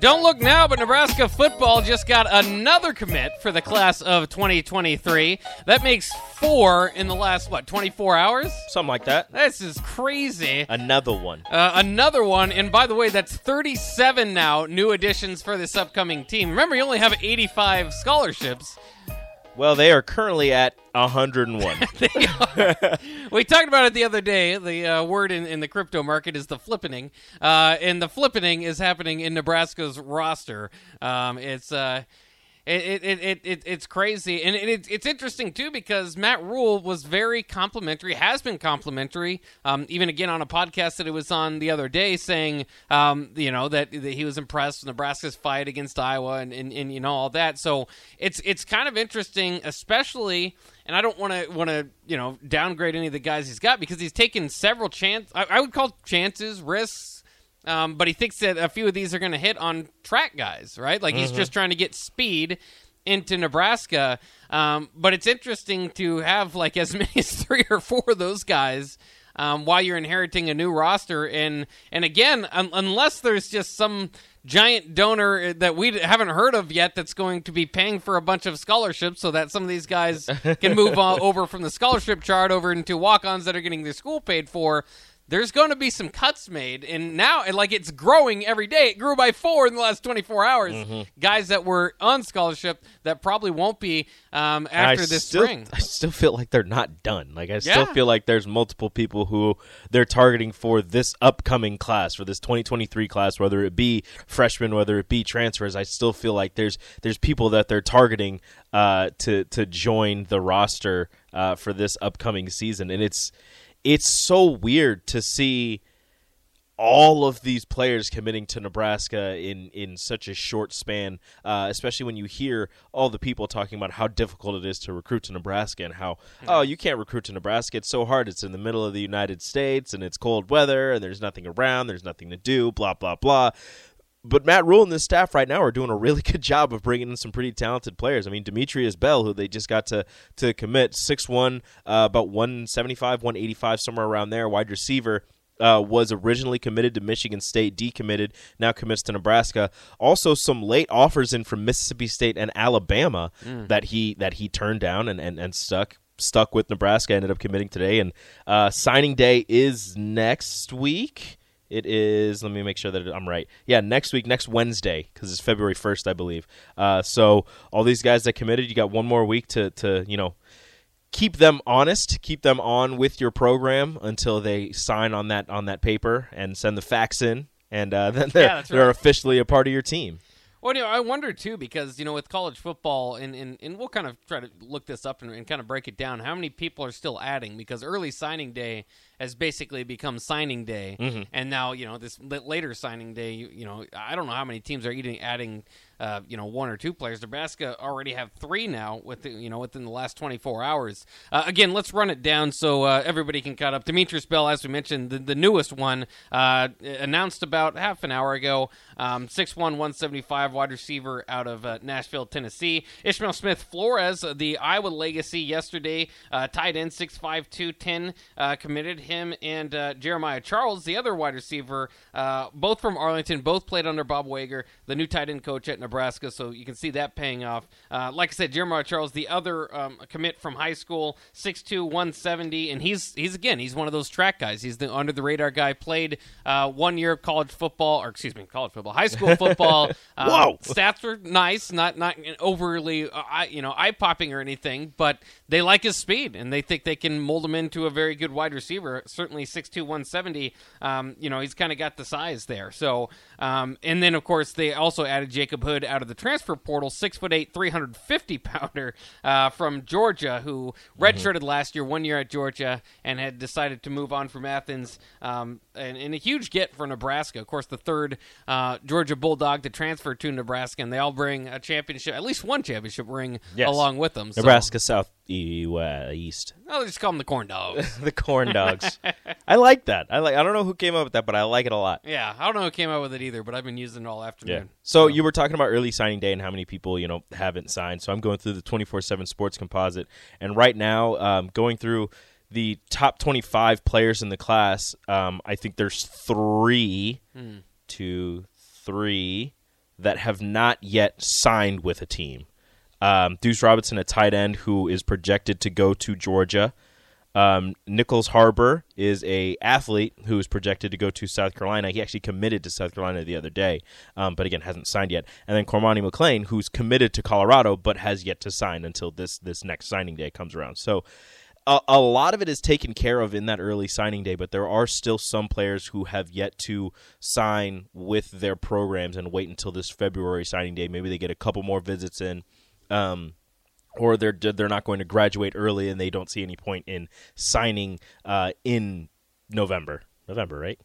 Don't look now, but Nebraska football just got another commit for the class of 2023. That makes four in the last, what, 24 hours? Something like that. This is crazy. Another one. Uh, another one, and by the way, that's 37 now new additions for this upcoming team. Remember, you only have 85 scholarships. Well, they are currently at 101. we talked about it the other day. The uh, word in, in the crypto market is the flippening, uh, and the flippening is happening in Nebraska's roster. Um, it's uh, it, it, it, it, it's crazy. And it, it's interesting, too, because Matt Rhule was very complimentary, has been complimentary, um, even again on a podcast that it was on the other day, saying, um, you know, that, that, he was impressed with Nebraska's fight against Iowa and, and, and, you know, all that. So it's, it's kind of interesting, especially and I don't want to want to you know downgrade any of the guys he's got because he's taken several chances. I, I, would call chances, risks, um, but he thinks that a few of these are going to hit on track guys, right? Like mm-hmm. he's just trying to get speed into Nebraska. Um, but it's interesting to have like as many as three or four of those guys um, while you're inheriting a new roster. And and again, un- unless there's just some giant donor that we haven't heard of yet that's going to be paying for a bunch of scholarships so that some of these guys can move on over from the scholarship chart over into walk-ons that are getting their school paid for there's going to be some cuts made, and now like it's growing every day. It grew by four in the last 24 hours. Mm-hmm. Guys that were on scholarship that probably won't be um, after this still, spring. I still feel like they're not done. Like I yeah. still feel like there's multiple people who they're targeting for this upcoming class, for this 2023 class, whether it be freshmen, whether it be transfers. I still feel like there's there's people that they're targeting uh, to to join the roster uh, for this upcoming season, and it's it's so weird to see all of these players committing to Nebraska in, in such a short span, uh, especially when you hear all the people talking about how difficult it is to recruit to Nebraska and how, oh, you can't recruit to Nebraska. It's so hard. It's in the middle of the United States and it's cold weather and there's nothing around. There's nothing to do, blah, blah, blah but Matt Rhule and this staff right now are doing a really good job of bringing in some pretty talented players. I mean, Demetrius Bell, who they just got to to commit six one, uh, about one seventy five, one eighty five, somewhere around there, wide receiver. Uh, was originally committed to Michigan State, decommitted, now commits to Nebraska. Also, some late offers in from Mississippi State and Alabama mm. that he that he turned down and, and, and stuck stuck with Nebraska. Ended up committing today, and uh, signing day is next week. It is. Let me make sure that I'm right. Yeah, next week, next Wednesday, because it's February 1st, I believe. Uh, so all these guys that committed, you got one more week to to you know keep them honest, keep them on with your program until they sign on that on that paper and send the fax in, and uh, then they're, yeah, they're officially a part of your team. Well, you know, I wonder too because you know with college football, and and, and we'll kind of try to look this up and, and kind of break it down. How many people are still adding? Because early signing day has basically become signing day, mm-hmm. and now you know this later signing day. You, you, know, I don't know how many teams are eating adding uh, you know one or two players. Nebraska already have three now with you know within the last 24 hours. Uh, again, let's run it down so uh, everybody can cut up. Demetrius Bell, as we mentioned, the, the newest one uh, announced about half an hour ago. Um, 6'1", 175 wide receiver out of uh, Nashville, Tennessee. Ishmael Smith Flores, the Iowa legacy yesterday, uh, tight end 6'5", 210, committed him and Jeremiah Charles, the other wide receiver, both from Arlington, both played under Bob Wager, the new tight end coach at Nebraska. So you can see that paying off. Uh, like I said, Jeremiah Charles, the other um, commit from high school, 6'2", 170, and he's he's again he's one of those track guys. He's the under the radar guy. Played uh, one year of college football, or excuse me, college football, high school football. um, Whoa, stats are nice, not not overly uh, you know eye popping or anything, but they like his speed and they think they can mold him into a very good wide receiver. Certainly 6'2", 170. Um, you know, he's kind of got the size there. So, um, and then of course they also added Jacob Hood out of the transfer portal, six foot eight, 350 pounder uh, from Georgia, who redshirted mm-hmm. last year, one year at Georgia, and had decided to move on from Athens. Um, and, and, a huge get for Nebraska. Of course, the third uh, Georgia Bulldog to transfer to Nebraska, and they all bring a championship, at least one championship ring yes. along with them. Nebraska so. South East. I'll just call them the Corn Dogs. the Corn Dogs. I like that. I like. I don't know who came up with that, but I like it a lot. Yeah, I don't know who came up with it either, but I've been using it all afternoon. Yeah. So, so. you were talking about early signing day and how many people you know haven't signed. So I'm going through the 24/7 Sports Composite, and right now, um, going through the top 25 players in the class, um, I think there's three, hmm. two, three that have not yet signed with a team. Um, Deuce Robinson, a tight end who is projected to go to Georgia. Um, Nyckoles Harbor is a athlete who is projected to go to South Carolina. He actually committed to South Carolina the other day, um, but again hasn't signed yet. And then Cormani McClain, who's committed to Colorado but has yet to sign until this this next signing day comes around. So a, a, lot of it is taken care of in that early signing day, but there are still some players who have yet to sign with their programs and wait until this February signing day. Maybe they get a couple more visits in, um, or they're they're not going to graduate early and they don't see any point in signing uh, in November. November, right?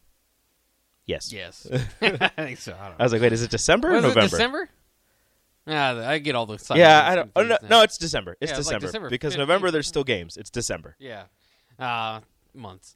Yes. Yes. I think so. I, I, was like, wait, is it December or November? December? Yeah, I get all the. Yeah, I don't. Oh, no, no, it's December. It's yeah, December, like December because November there's still games. It's December. Yeah, uh, months.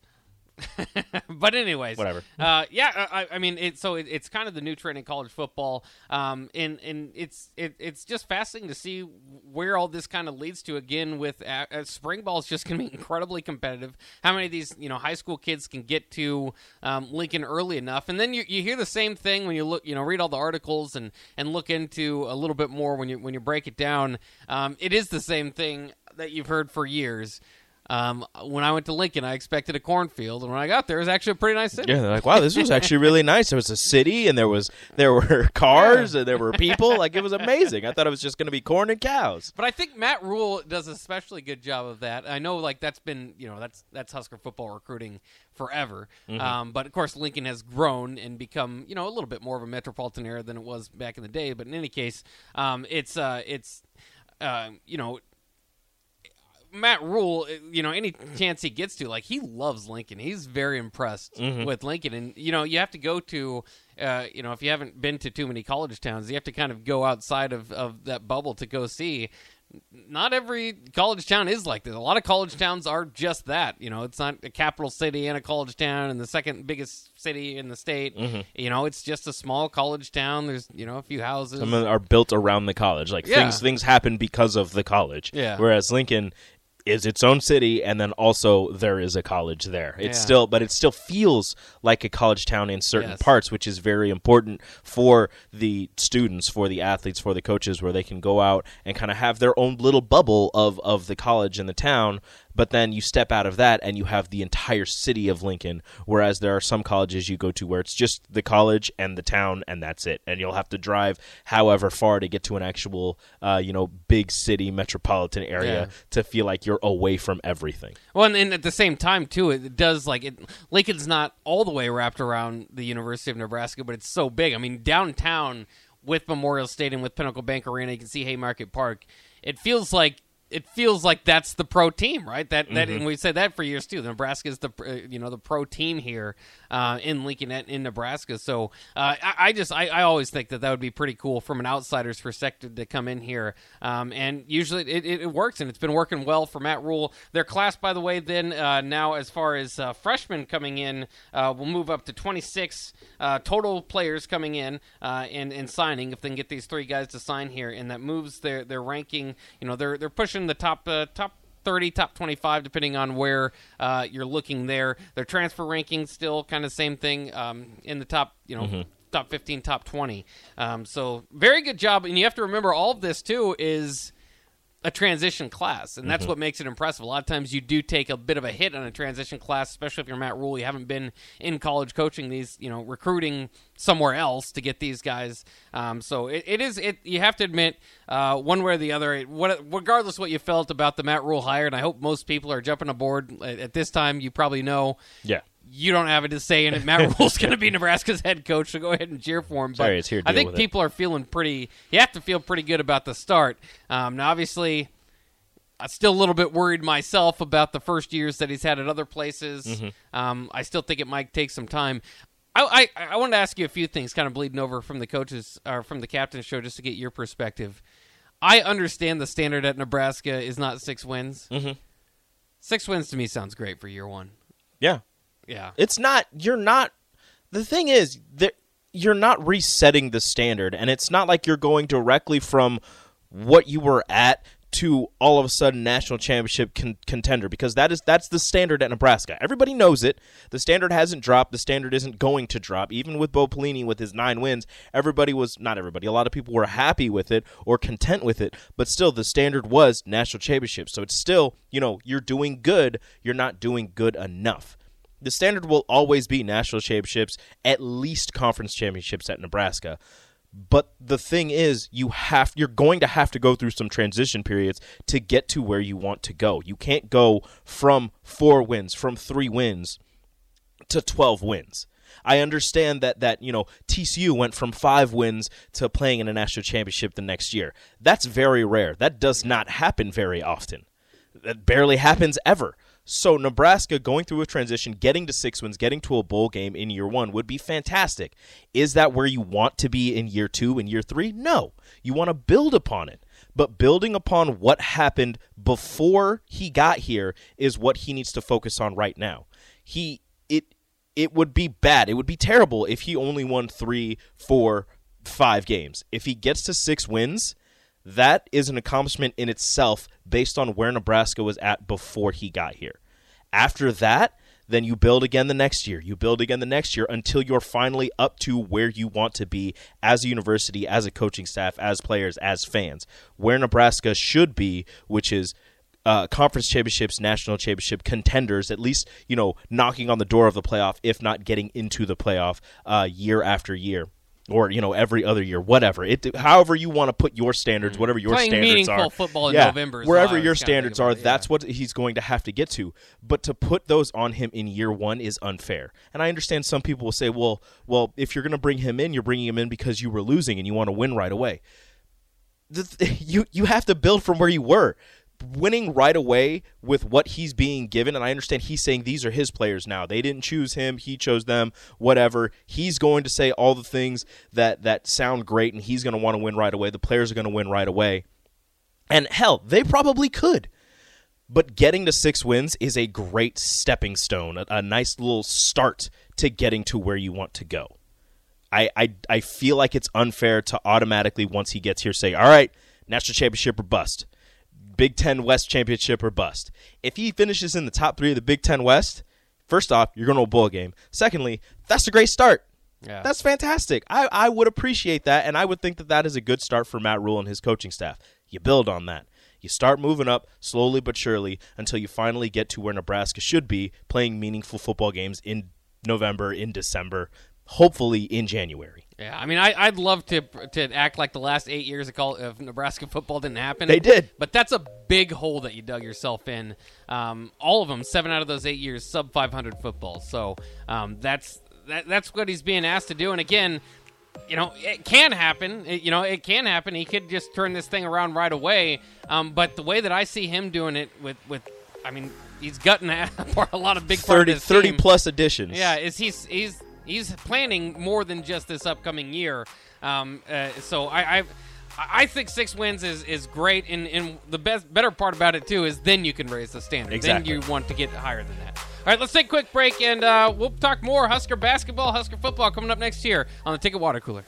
but anyways, whatever. Uh, yeah, I, I mean, it's so it, it's kind of the new trend in college football, um, and and it's it, it's just fascinating to see where all this kind of leads to. Again, with uh, uh spring ball is just going to be incredibly competitive. How many of these you know high school kids can get to um, Lincoln early enough, and then you, you hear the same thing when you look you know read all the articles and and look into a little bit more when you when you break it down. Um, it is the same thing that you've heard for years. Um, when I went to Lincoln, I expected a cornfield, and when I got there, it was actually a pretty nice city. Yeah, they're like, wow, this was actually really nice. There was a city, and there was there were cars, and there were people. Like it was amazing. I thought it was just going to be corn and cows. But I think Matt Rhule does a especially good job of that. I know, like that's been you know that's that's Husker football recruiting forever. Mm-hmm. Um, but of course, Lincoln has grown and become you know a little bit more of a metropolitan area than it was back in the day. But in any case, um, it's uh, it's uh, you know Matt Rhule, uh, you know, any chance he gets to, like he loves Lincoln. He's very impressed mm-hmm. with Lincoln, and you know, you have to go to, uh, you know, if you haven't been to too many college towns, you have to kind of go outside of of that bubble to go see. Not every college town is like this. A lot of college towns are just that. You know, it's not a capital city and a college town and the second biggest city in the state. Mm-hmm. You know, it's just a small college town. There's you know a few houses. Some are built around the college. Like yeah. things things happen because of the college. Yeah. Whereas Lincoln is its own city and then also there is a college there it's yeah. still but it still feels like a college town in certain yes. parts which is very important for the students for the athletes for the coaches where they can go out and kind of have their own little bubble of of the college and the town but then you step out of that and you have the entire city of Lincoln. Whereas there are some colleges you go to where it's just the college and the town and that's it, and you'll have to drive however far to get to an actual, uh, you know, big city metropolitan area yeah. to feel like you're away from everything. Well, and, and, at the same time too, it does like it. Lincoln's not all the way wrapped around the University of Nebraska, but it's so big. I mean, downtown with Memorial Stadium, with Pinnacle Bank Arena, you can see Haymarket Park. It feels like it feels like that's the pro team, right? That that mm-hmm. and we said that for years too. Nebraska is the uh, you know the pro team here uh, in Lincoln in Nebraska. So uh, I, I, just I, I, always think that that would be pretty cool from an outsider's perspective to come in here. Um, and usually it, it, it, works, and it's been working well for Matt Rhule. Their class, by the way, then uh, now as far as uh, freshmen coming in, uh, will move up to 26 total players coming in and, and signing if they can get these three guys to sign here, and that moves their their ranking. You know they're they're pushing the top top 30, top 25, depending on where uh, you're looking there. Their transfer rankings still kind of same thing um, in the top, you know, mm-hmm. top 15, top 20. Um, so very good job. And you have to remember all of this too is a transition class, and that's Mm-hmm. what makes it impressive. A lot of times you do take a bit of a hit on a transition class, especially if you're Matt Rhule. You haven't been in college coaching these, you know, recruiting somewhere else to get these guys. Um, so it, it is it. You have to admit, uh, one way or the other, it, what, regardless what you felt about the Matt Rhule hire, and I hope most people are jumping aboard at, at this time. You probably know Yeah. You don't have it to say in it. Matt Rhule's going to be Nebraska's head coach, so go ahead and cheer for him. But Sorry, it's here. I think with it. people are feeling pretty. You have to feel pretty good about the start. Um, now, obviously, I'm still a little bit worried myself about the first years that he's had at other places. Mm-hmm. Um, I still think it might take some time. I, I I wanted to ask you a few things, kind of bleeding over from the coaches or from the captain's show, just to get your perspective. I understand the standard at Nebraska is not six wins. Mm-hmm. Six wins to me sounds great for year one. Yeah. Yeah. It's not. You're not. The thing is that you're not resetting the standard, and it's not like you're going directly from what you were at to all of a sudden national championship con- contender because that is that's the standard at Nebraska. Everybody knows it. The standard hasn't dropped. The standard isn't going to drop. Even with Bo Pelini with his nine wins, everybody was not everybody. A lot of people were happy with it or content with it, but still the standard was national championship. So it's still you know you're doing good. You're not doing good enough the standard will always be national championships, at least conference championships at Nebraska. But the thing is, you have you're going to have to go through some transition periods to get to where you want to go. You can't go from 4 wins, from 3 wins to 12 wins. I understand that that you know TCU went from 5 wins to playing in a national championship the next year. That's very rare. That does not happen very often. That barely happens ever. So Nebraska going through a transition, getting to six wins, getting to a bowl game in year one would be fantastic. Is that where you want to be in year two and year three? No. You want to build upon it. But building upon what happened before he got here is what he needs to focus on right now. He it it would be bad. It would be terrible if he only won three, four, five games. If he gets to six wins, that is an accomplishment in itself based on where Nebraska was at before he got here. After that, then you build again the next year. You build again the next year until you're finally up to where you want to be as a university, as a coaching staff, as players, as fans, where Nebraska should be, which is uh, conference championships, national championship contenders, at least you know knocking on the door of the playoff, if not getting into the playoff uh, year after year, or you know every other year, whatever. It, however you want to put your standards, whatever your Mm. Playing standards are. football in yeah, November is wherever your standards are, it, that's what he's going to have to get to. But to put those on him in year one is unfair. And I understand some people will say, well, well, if you're going to bring him in, you're bringing him in because you were losing and you want to win right away the you you have to build from where you were. Winning right away with what he's being given, and I understand he's saying these are his players now. They didn't choose him; he chose them. Whatever. He's going to say all the things that that sound great, and he's going to want to win right away. The players are going to win right away, and hell, they probably could. But getting to six wins is a great stepping stone, a, a nice little start to getting to where you want to go. I, I I feel like it's unfair to automatically once he gets here say, all right, national championship or bust, Big Ten West championship or bust. If he finishes in the top three of the Big Ten West, first off, you're going to a bowl game. Secondly, that's a great start. Yeah. That's fantastic. I, I would appreciate that, and I would think that that is a good start for Matt Rhule and his coaching staff. You build on that. You start moving up slowly but surely until you finally get to where Nebraska should be, playing meaningful football games in November, in December, hopefully in January. Yeah, I mean, I, I'd love to to act like the last eight years of, call, of Nebraska football didn't happen. They did. but that's a big hole that you dug yourself in. Um, all of them, seven out of those eight years, sub 500 football. So um, that's that, that's what he's being asked to do. And again, you know, it can happen. It- you know, it can happen. He could just turn this thing around right away. Um, but the way that I see him doing it with with, I mean, he's gutting a lot of big part of 30, 30 team. plus additions. Yeah, is he's he's he's planning more than just this upcoming year. Um, uh, so I, I I think six wins is, is great, and, and the best better part about it too is then you can raise the standard. Exactly. Then you want to get higher than that. All right, let's take a quick break, and uh, we'll talk more Husker basketball, Husker football coming up next year on the Ticket Water Cooler.